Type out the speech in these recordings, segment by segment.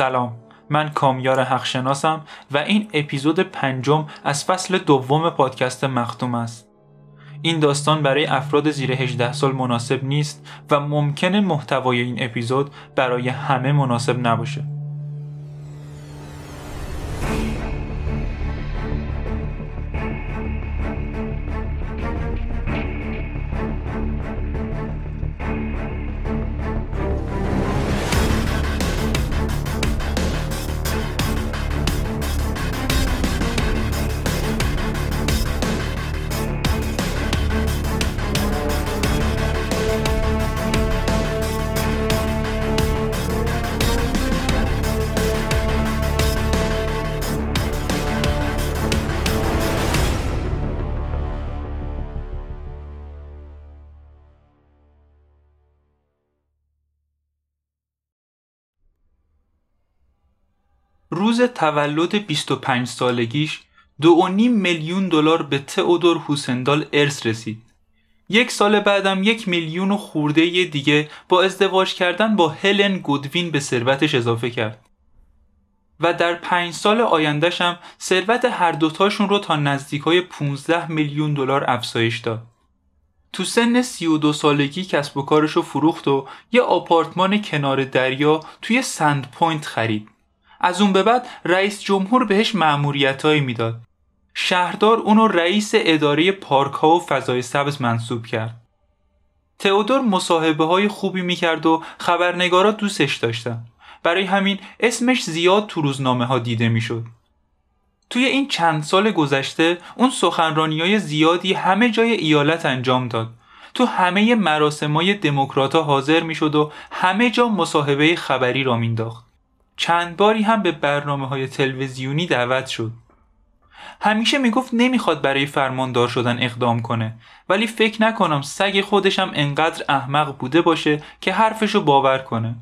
سلام. من کامیار حقشناسم و این اپیزود پنجم از فصل دوم پادکست مختوم است. این داستان برای افراد زیر 18 سال مناسب نیست و ممکنه محتوای این اپیزود برای همه مناسب نباشه. روز تولد 25 سالگیش دو میلیون دلار به تئودور هوسندال ارث رسید. یک سال بعدم یک میلیون و خورده دیگه با ازدواج کردن با هلن گودوین به ثروتش اضافه کرد. و در پنج سال آیندهش هم ثروت هر دوتاشون رو تا نزدیک های 15 میلیون دلار افزایش داد. تو سن 32 سالگی کسب و کارش رو فروخت و یه آپارتمان کنار دریا توی سند پوینت خرید. از اون به بعد رئیس جمهور بهش معمولیتهایی می‌داد. شهردار اونو رئیس اداره پارک ها و فضای سبز منصوب کرد. تئودور مصاحبه های خوبی می‌کرد و خبرنگارا دوستش داشتن. برای همین اسمش زیاد تو روزنامه ها دیده می‌شد. توی این چند سال گذشته اون سخنرانی های زیادی همه جای ایالت انجام داد. تو همه مراسمای دموکراتا حاضر می‌شد و همه جا مصاحبه خبری را مینداخت چند باری هم به برنامه های تلویزیونی دعوت شد. همیشه می‌گفت نمی‌خواد برای فرماندار شدن اقدام کنه ولی فکر نکنم سگ خودشم انقدر احمق بوده باشه که حرفشو باور کنه.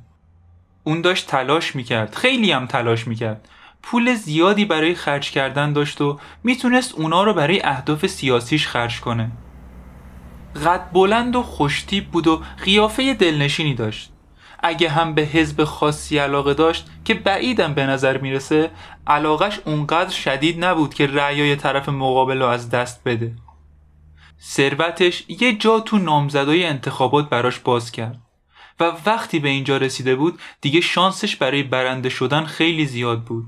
اون داشت تلاش می‌کرد خیلی هم تلاش می‌کرد. پول زیادی برای خرج کردن داشت و می‌تونست اونا رو برای اهداف سیاسیش خرج کنه. قد بلند و خوشتیب بود و قیافه دلنشینی داشت. اگه هم به حزب خاصی علاقه داشت که بعیدم به نظر می‌رسه علاقش اونقدر شدید نبود که رأیای طرف مقابل رو از دست بده. ثروتش یه جا تو نامزدای انتخابات براش باز کرد. و وقتی به اینجا رسیده بود دیگه شانسش برای برنده شدن خیلی زیاد بود.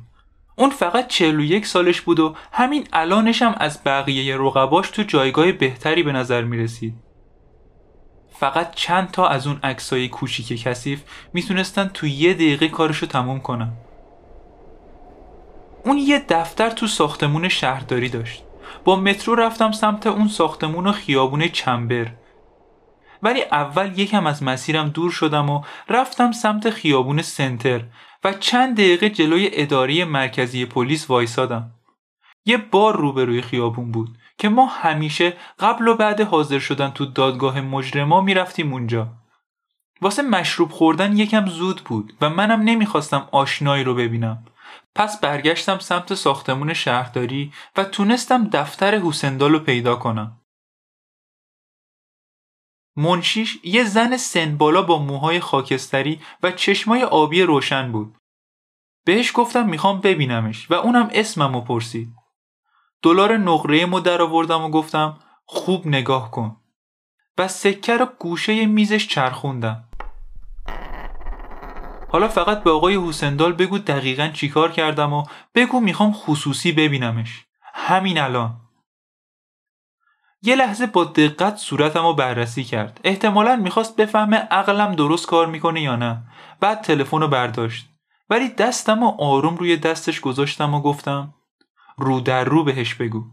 اون فقط 41 سالش بود و همین الانش هم از بقیه رقباش تو جایگاه بهتری به نظر می رسید. فقط چند تا از اون عکسای کوچیک کثیف می‌تونستن تو یه دقیقه کارشو تموم کنن. اون یه دفتر تو ساختمون شهرداری داشت. با مترو رفتم سمت اون ساختمون و خیابون چمبر. ولی اول یکم از مسیرم دور شدم و رفتم سمت خیابون سنتر و چند دقیقه جلوی اداره مرکزی پلیس وایسادم. یه بار روبروی خیابون بود. که ما همیشه قبل و بعد حاضر شدن تو دادگاه مجرما می‌رفتیم اونجا. واسه مشروب خوردن یکم زود بود و منم نمی‌خواستم آشنایی رو ببینم. پس برگشتم سمت ساختمون شهرداری و تونستم دفتر حسندال رو پیدا کنم. منشیش یه زن سن بالا با موهای خاکستری و چشمای آبی روشن بود. بهش گفتم می‌خوام ببینمش و اونم اسممو پرسید. دلار نقره مو در آوردم و گفتم خوب نگاه کن. و سکه رو گوشه میزش چرخوندم. حالا فقط به آقای حسندال بگو دقیقا چیکار کردم و بگو می‌خوام خصوصی ببینمش. همین الان. یه لحظه با دقت صورتم رو بررسی کرد. احتمالا می‌خواست بفهمه عقلم درست کار می‌کنه یا نه. بعد تلفن رو برداشت. ولی دستم و آروم روی دستش گذاشتم و گفتم رو در رو بهش بگو.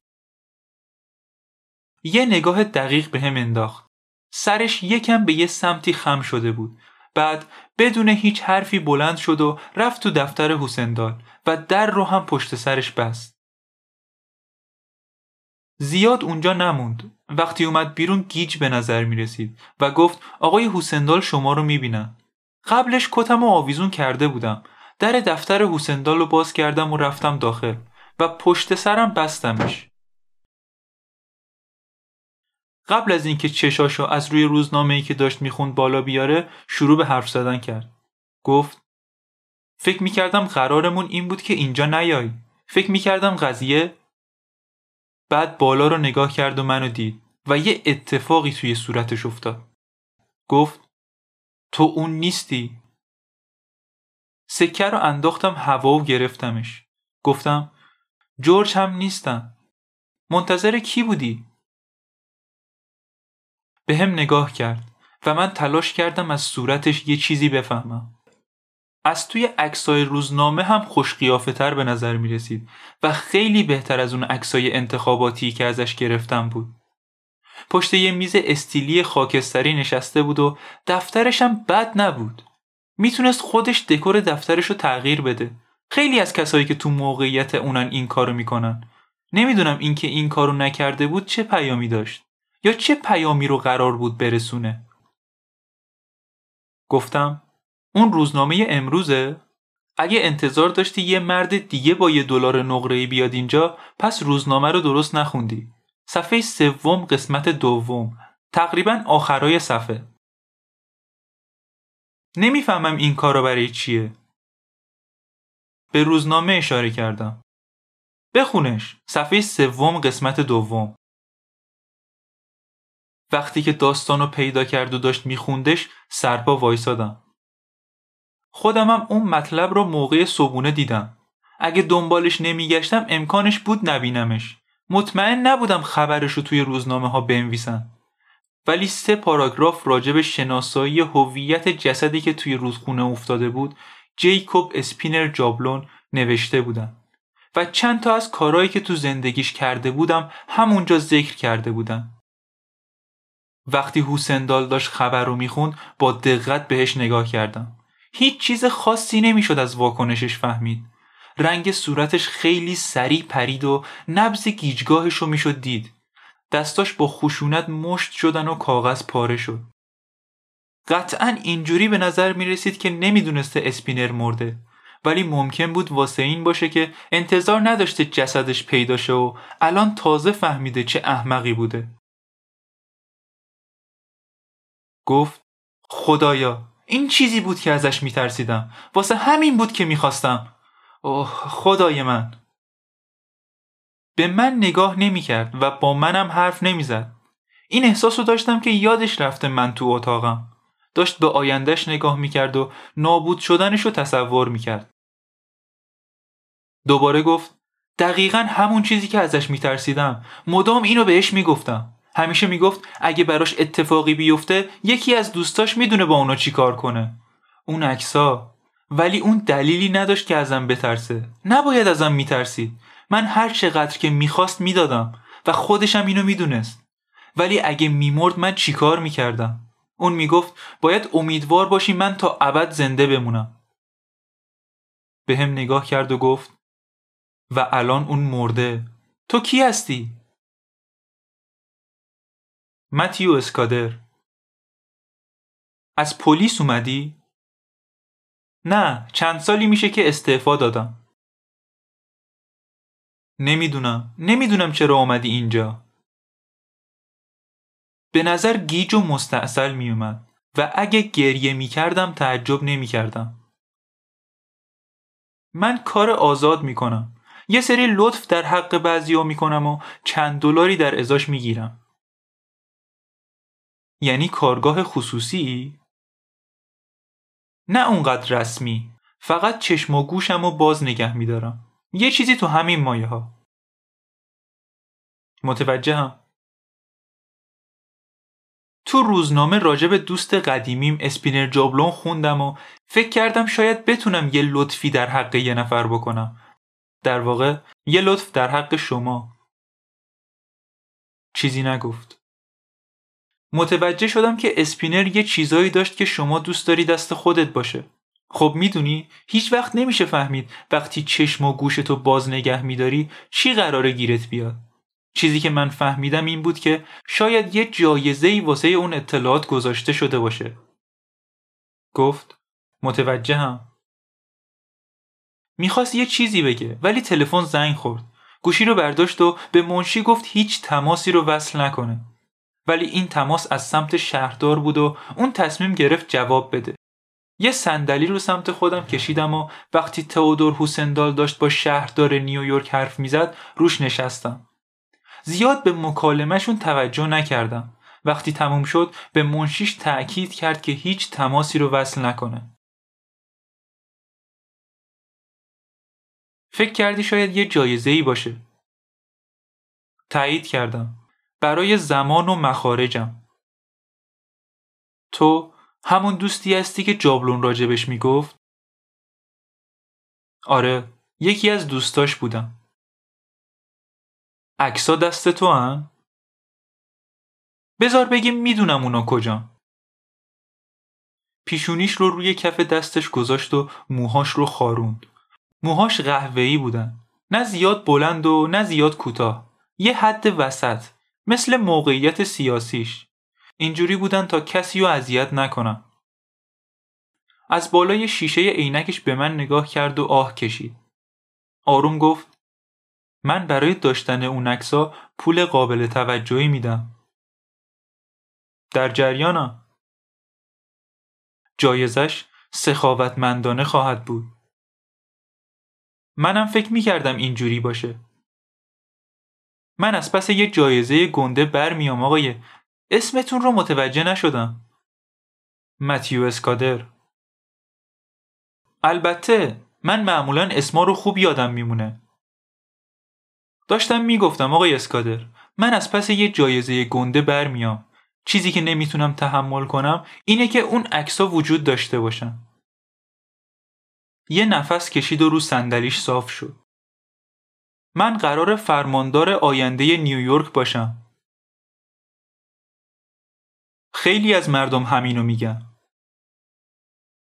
یه نگاه دقیق به هم انداخت. سرش یکم به یه سمتی خم شده بود. بعد بدون هیچ حرفی بلند شد و رفت تو دفتر حسندال و در رو هم پشت سرش بست. زیاد اونجا نموند. وقتی اومد بیرون گیج به نظر می رسید و گفت آقای حسندال شما رو می بینن. قبلش کتم و آویزون کرده بودم. در دفتر حسندال رو باز کردم و رفتم داخل. و پشت سرم بستمش. قبل از اینکه چشاشو از روی روزنامه ای که داشت می‌خوند بالا بیاره شروع به حرف زدن کرد. گفت فکر می‌کردم قرارمون این بود که اینجا نیای. فکر می‌کردم قضیه بعد بالا رو نگاه کرد و منو دید و یه اتفاقی توی صورتش افتاد. گفت تو اون نیستی. سکه رو انداختم هوا و گرفتمش. گفتم جورج هم نیستم منتظر کی بودی؟ به هم نگاه کرد و من تلاش کردم از صورتش یه چیزی بفهمم از توی عکسای روزنامه هم خوش تر به نظر می رسید و خیلی بهتر از اون عکسای انتخاباتی که ازش گرفتم بود. پشت یه میز استیلی خاکستری نشسته بود و دفترش هم بد نبود. می‌تونست خودش دکور دفترش رو تغییر بده. خیلی از کسایی که تو موقعیت اونن این کارو می‌کنن. نمی‌دونم اینکه این کارو نکرده بود چه پیامی داشت یا چه پیامی رو قرار بود برسونه. گفتم اون روزنامه امروزه. اگه انتظار داشتی یه مرد دیگه با یه دلار نقره‌ای بیاد اینجا پس روزنامه رو درست نخوندی. صفحه سوم قسمت دوم. تقریبا آخرای صفحه. نمی‌فهمم این کارا برای چیه. به روزنامه اشاره کردم. بخونش. صفحه سوم قسمت دوم. وقتی که داستانو پیدا کرد و داشت میخوندش سرپا وایسادم. خودمم اون مطلب رو موقع صبونه دیدم. اگه دنبالش نمیگشتم امکانش بود نبینمش. مطمئن نبودم خبرش رو توی روزنامه ها بنویسن. ولی سه پاراگراف راجع به شناسایی هویت جسدی که توی رودخونه افتاده بود جیکوب اسپینر جابلون نوشته بودن. و چند تا از کارهایی که تو زندگیش کرده بودم همونجا ذکر کرده بودن. وقتی هوسندال داشت خبر رو می‌خوند با دقت بهش نگاه کردم. هیچ چیز خاصی نمی‌شد از واکنشش فهمید. رنگ صورتش خیلی سریع پرید و نبز گیجگاهش رو می‌شد دید. دستاش با خشونت مشت شدن و کاغذ پاره شد. قطعا اینجوری به نظر می رسید که نمی‌دونسته اسپینر مرده. ولی ممکن بود واسه این باشه که انتظار نداشته جسدش پیدا شه و الان تازه فهمیده چه احمقی بوده. گفت خدایا این چیزی بود که ازش میترسیدم. واسه همین بود که می‌خواستم. اوه خدای من. به من نگاه نمی‌کرد و با منم حرف نمی‌زد. این احساس رو داشتم که یادش رفته من تو اتاقم. داشت به آیندهش نگاه می‌کرد و نابود شدنش رو تصور می‌کرد. دوباره گفت دقیقا همون چیزی که ازش میترسیدم. مدام اینو بهش می‌گفتم. همیشه می‌گفت اگه براش اتفاقی بیفته یکی از دوستاش می‌دونه با اونا چی کار کنه. اون عکسا ولی اون دلیلی نداشت که ازم بترسه. نباید ازم میترسید. من هر چقدر که می‌خواست می‌دادم و خودشم اینو می‌دونست. ولی اگه میمرد من چیکار می‌کردم؟ اون می‌گفت باید امیدوار باشی من تا ابد زنده بمونم. به هم نگاه کرد و گفت و الان اون مرده. تو کی هستی؟ متیو اسکادر. از پلیس اومدی؟ نه چند سالی میشه که استعفا دادم. نمی‌دونم. نمی‌دونم چرا آمدی اینجا. به نظر گیج و مستاصل میومد و اگه گریه می‌کردم تعجب نمی‌کردم. من کار آزاد می‌کنم. یه سری لطف در حق بعضی می‌کنم و چند دلاری در ازاش می‌گیرم. یعنی کارگاه خصوصی؟ نه اونقدر رسمی. فقط چشم و گوشم و باز نگه میدارم. یه چیزی تو همین مایه ها متوجهم؟ تو روزنامه راجب دوست قدیمیم اسپینر جابلون خوندم و فکر کردم شاید بتونم یه لطفی در حق یه نفر بکنم. در واقع یه لطف در حق شما. چیزی نگفت. متوجه شدم که اسپینر یه چیزایی داشت که شما دوست داری دست خودت باشه. خب می‌دونی هیچ وقت نمیشه فهمید وقتی چشم و گوشتو باز نگه میداری چی قراره گیرت بیاد. چیزی که من فهمیدم این بود که شاید یه جایزه ای واسه اون اطلاعات گذاشته شده باشه. گفت متوجهم. می‌خواست یه چیزی بگه ولی تلفن زنگ خورد. گوشی رو برداشت و به منشی گفت هیچ تماسی رو وصل نکنه. ولی این تماس از سمت شهردار بود و اون تصمیم گرفت جواب بده. یه صندلی رو سمت خودم کشیدم و وقتی تئودور هوسندال داشت با شهردار نیویورک حرف می‌زد روش نشستم. زیاد به مکالمهشون توجه نکردم. وقتی تموم شد به منشیش تأکید کرد که هیچ تماسی رو وصل نکنه. فکر کردی شاید یه جایزه ای باشه. تایید کردم. برای زمان و مخارجم. تو همون دوستی هستی که جابلون راجبش می‌گفت؟ آره یکی از دوستاش بودم. اکسا دست تو هم؟ بذار بگیم می‌دونم اونا کجا. پیشونیش رو روی کف دستش گذاشت و موهاش رو خاروند. موهاش قهوه‌ای بودن. نه زیاد بلند و نه زیاد کوتاه. یه حد وسط. مثل موقعیت سیاسیش. اینجوری بودن تا کسی رو اذیت نکنم. از بالای شیشه عینکش به من نگاه کرد و آه کشید. آروم گفت من برای داشتن اون عکسا پول قابل توجهی میدم. در جریانم. جایزش سخاوتمندانه خواهد بود. منم فکر می‌کردم اینجوری باشه. من از پس یه جایزه گنده برمیام آقای اسمتون رو متوجه نشدم. متیو اسکادر البته من معمولا اسما رو خوب یادم میمونه. داشتم می‌گفتم آقای اسکادر من از پس یه جایزه گنده برمیام. چیزی که نمی‌تونم تحمل کنم اینه که اون عکسا وجود داشته باشن. یه نفس کشید و رو صندلیش صاف شد. من قرار فرماندار آینده نیویورک باشم. خیلی از مردم همینو میگن.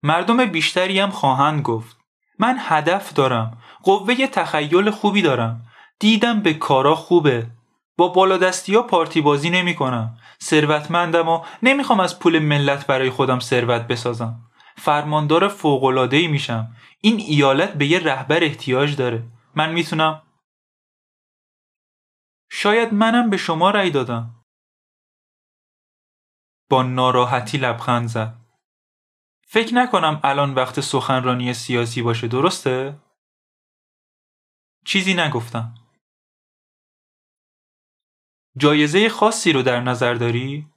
مردم بیشتری هم خواهند گفت. من هدف دارم. قوه تخیل خوبی دارم. دیدم به کارا خوبه. با بالادستی ها پارتی بازی نمی کنم. ثروتمندم و نمی‌خوام از پول ملت برای خودم ثروت بسازم. فرماندار فوق‌العاده‌ای میشم. این ایالت به یه رهبر احتیاج داره. من می‌تونم شاید منم به شما رأی دادم. با ناراحتی لبخند زد. فکر نکنم الان وقت سخنرانی سیاسی باشه درسته؟ چیزی نگفتم. جایزه خاصی رو در نظر داری؟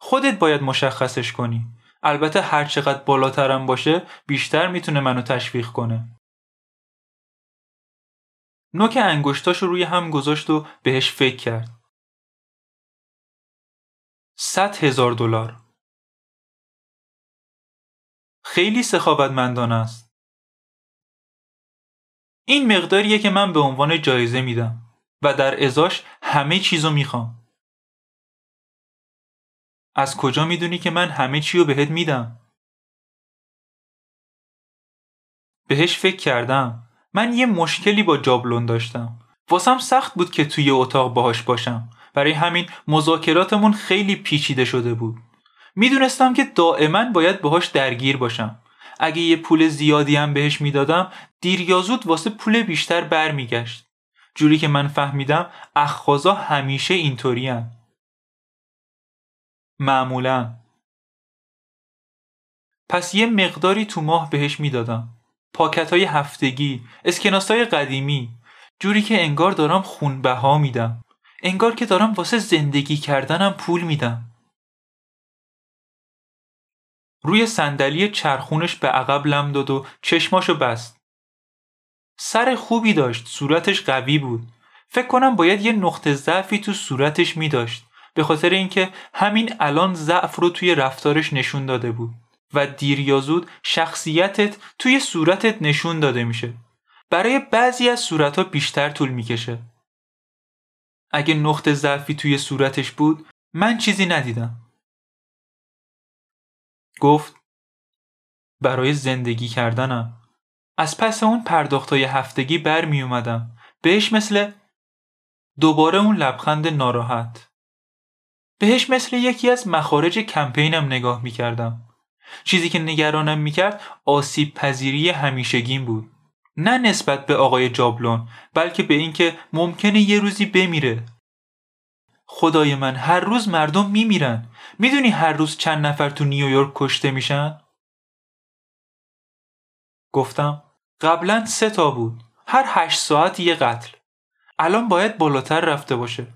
خودت باید مشخصش کنی. البته هر چقدر بالاترم باشه بیشتر می‌تونه منو تشویق کنه. نوک انگشتاش رو روی هم گذاشت و بهش فکر کرد. صد هزار دلار. خیلی سخاوتمندانه است. این مقداریه که من به عنوان جایزه میدم و در ازاش همه چیزو می‌خوام. از کجا می‌دونی که من همه چی رو بهت میدم؟ بهش فکر کردم. من یه مشکلی با جابلون داشتم. واسم سخت بود که توی اتاق باهاش باشم. برای همین مذاکراتمون خیلی پیچیده شده بود. می‌دونستم که دائما باید باهاش درگیر باشم. اگه یه پول زیادی هم بهش می‌دادم دیر واسه پول بیشتر برمیگشت. جوری که من فهمیدم اخخازا همیشه اینطوری هم. معمولا پس یه مقداری تو ماه بهش می‌دادم. پاکت های هفتگی، اسکناس های قدیمی، جوری که انگار دارم خونبها میدم. انگار که دارم واسه زندگی کردنم پول میدم. روی صندلی چرخونش به عقب لم داد و چشماشو بست. سر خوبی داشت، صورتش قوی بود. فکر کنم باید یه نقطه ضعفی تو صورتش می داشت. به خاطر اینکه همین الان ضعف رو توی رفتارش نشون داده بود. و دیر یا زود شخصیتت توی صورتت نشون داده میشه. برای بعضی از صورتها بیشتر طول می‌کشه. اگه نقطه ضعفی توی صورتش بود من چیزی ندیدم. گفت برای زندگی کردنم از پس اون پرداختای هفتگی برمی اومدم بهش مثل دوباره اون لبخند ناراحت. بهش مثل یکی از مخارج کمپینم نگاه می کردم چیزی که نگرانم می‌کرد آسیب پذیری همیشگیم بود. نه نسبت به آقای جابلون بلکه به اینکه ممکنه یه روزی بمیره. خدای من هر روز مردم میمیرن. می‌دونی هر روز چند نفر تو نیویورک کشته میشن؟ گفتم قبلا سه تا بود. هر هشت ساعت یه قتل. الان باید بالاتر رفته باشه.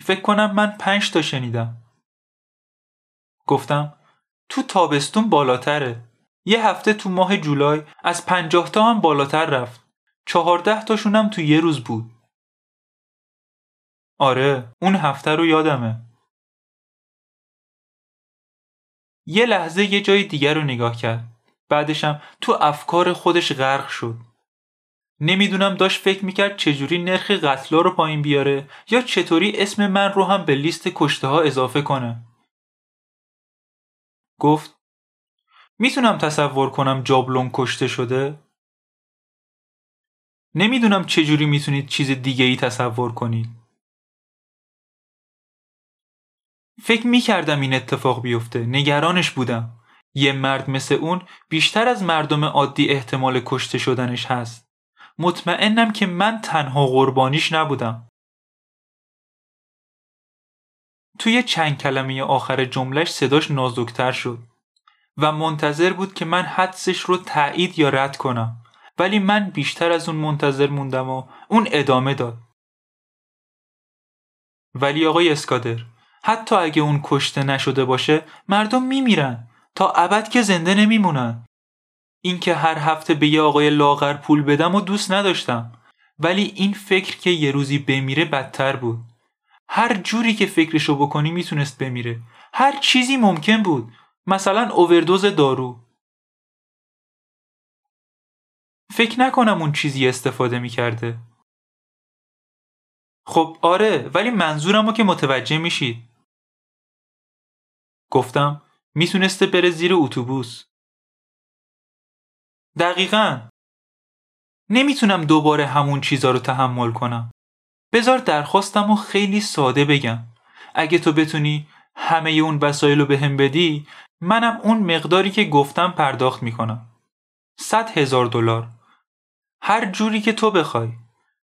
فکر کنم من پنج تا شنیدم. گفتم تو تابستون بالاتره. یه هفته تو ماه جولای از پنجاه تا هم بالاتر رفت. چهارده تاشون هم تو یه روز بود. آره اون هفته رو یادمه. یه لحظه یه جای دیگر رو نگاه کرد. بعدشم تو افکار خودش غرق شد نمی‌دونم داشت فکر می‌کرد چجوری نرخ قتلا رو پایین بیاره یا چطوری اسم من رو هم به لیست کشته ها اضافه کنه گفت می‌تونم تصور کنم جابلون کشته شده؟ نمی‌دونم چجوری می‌تونید چیز دیگه ای تصور کنید. فکر می‌کردم این اتفاق بیفته. نگرانش بودم. یه مرد مثل اون بیشتر از مردم عادی احتمال کشته شدنش هست. مطمئنم که من تنها قربانیش نبودم. توی چند کلمه آخر جملش صداش نازکتر شد. و منتظر بود که من حدسش رو تایید یا رد کنم ولی من بیشتر از اون منتظر موندم و اون ادامه داد ولی آقای اسکادر حتی اگه اون کشته نشده باشه مردم میمیرن تا ابد که زنده نمیمونن. اینکه هر هفته به یه آقای لاغر پول بدم و دوست نداشتم. ولی این فکر که یه روزی بمیره بدتر بود. هر جوری که فکرشو بکنی می‌تونست بمیره. هر چیزی ممکن بود. مثلا اووردوز دارو. فکر نکنم اون چیزی استفاده می‌کرده. خب آره ولی منظورم رو که متوجه میشید. گفتم می‌تونسته بره زیر اتوبوس دقیقا نمی‌تونم دوباره همون چیزا رو تحمل کنم بذار درخواستم رو خیلی ساده بگم اگه تو بتونی همه اون وسایل رو به هم بدی منم اون مقداری که گفتم پرداخت می‌کنم. صد هزار دلار. هر جوری که تو بخوای.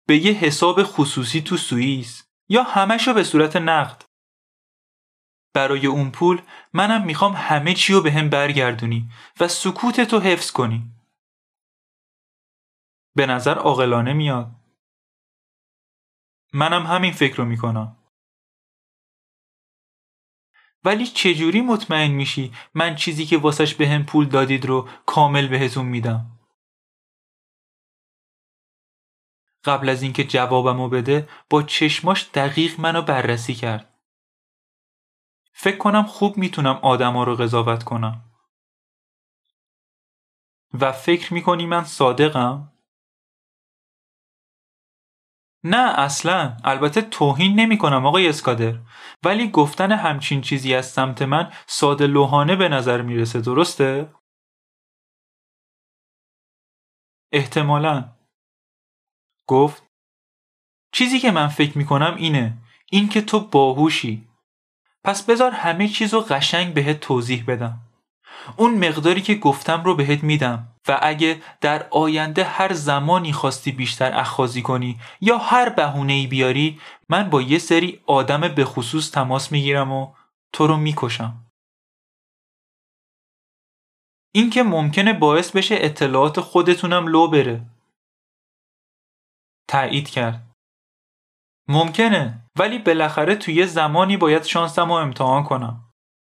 به یه حساب خصوصی تو سوئیس یا همشو به صورت نقد. برای اون پول منم می‌خوام همه چی رو به هم برگردونی و سکوت تو حفظ کنی. به نظر عاقلانه میاد. منم همین فکر رو می‌کنم. ولی چجوری مطمئن میشی من چیزی که واسش به هم پول دادید رو کامل بهتون میدم قبل از اینکه جوابمو بده با چشماش دقیق منو بررسی کرد فکر کنم خوب می‌تونم آدما رو قضاوت کنم. و فکر می‌کنی من صادقم؟ نه اصلا. البته توهین نمی کنم آقای اسکادر. ولی گفتن همچین چیزی از سمت من ساده لوحانه به نظر می‌رسه درسته؟ احتمالا. گفت چیزی که من فکر می‌کنم اینه. این که تو باهوشی. پس بذار همه چیز رو قشنگ بهت توضیح بدم. اون مقداری که گفتم رو بهت میدم. و اگه در آینده هر زمانی خواستی بیشتر اخخازی کنی یا هر بهونه ای بیاری من با یه سری آدم به خصوص تماس می‌گیرم و تو رو می‌کشم. این که ممکنه باعث بشه اطلاعات خودتونم لو بره. تایید کرد. ممکنه. ولی بالاخره توی زمانی باید شانسم رو امتحان کنم.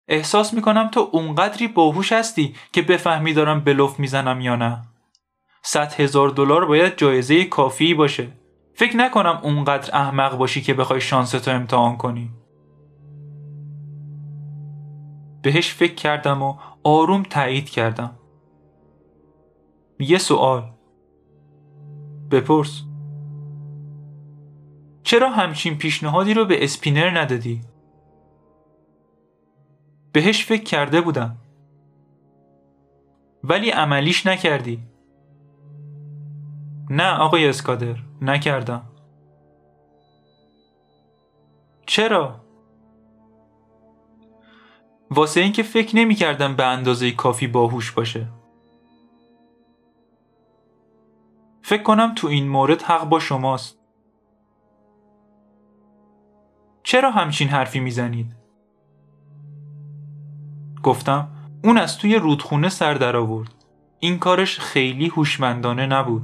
احساس می‌کنم تو اونقدری باهوش هستی که بفهمی دارم بلوف می‌زنم یا نه. صد هزار دلار باید جایزه کافی باشه. فکر نکنم اونقدر احمق باشی که بخوای شانستو امتحان کنی. بهش فکر کردم و آروم تایید کردم. یه سوال. بپرس. چرا همچین پیشنهادی رو به اسپینر ندادی؟ بهش فکر کرده بودم. ولی عملیش نکردی. نه آقای اسکادر نکردم. چرا؟ واسه اینکه فکر نمی کردم به اندازه کافی باهوش باشه. فکر کنم تو این مورد حق با شماست. چرا همچین حرفی می‌زنید؟ گفتم اون از توی رودخونه سر در آورد این کارش خیلی هوشمندانه نبود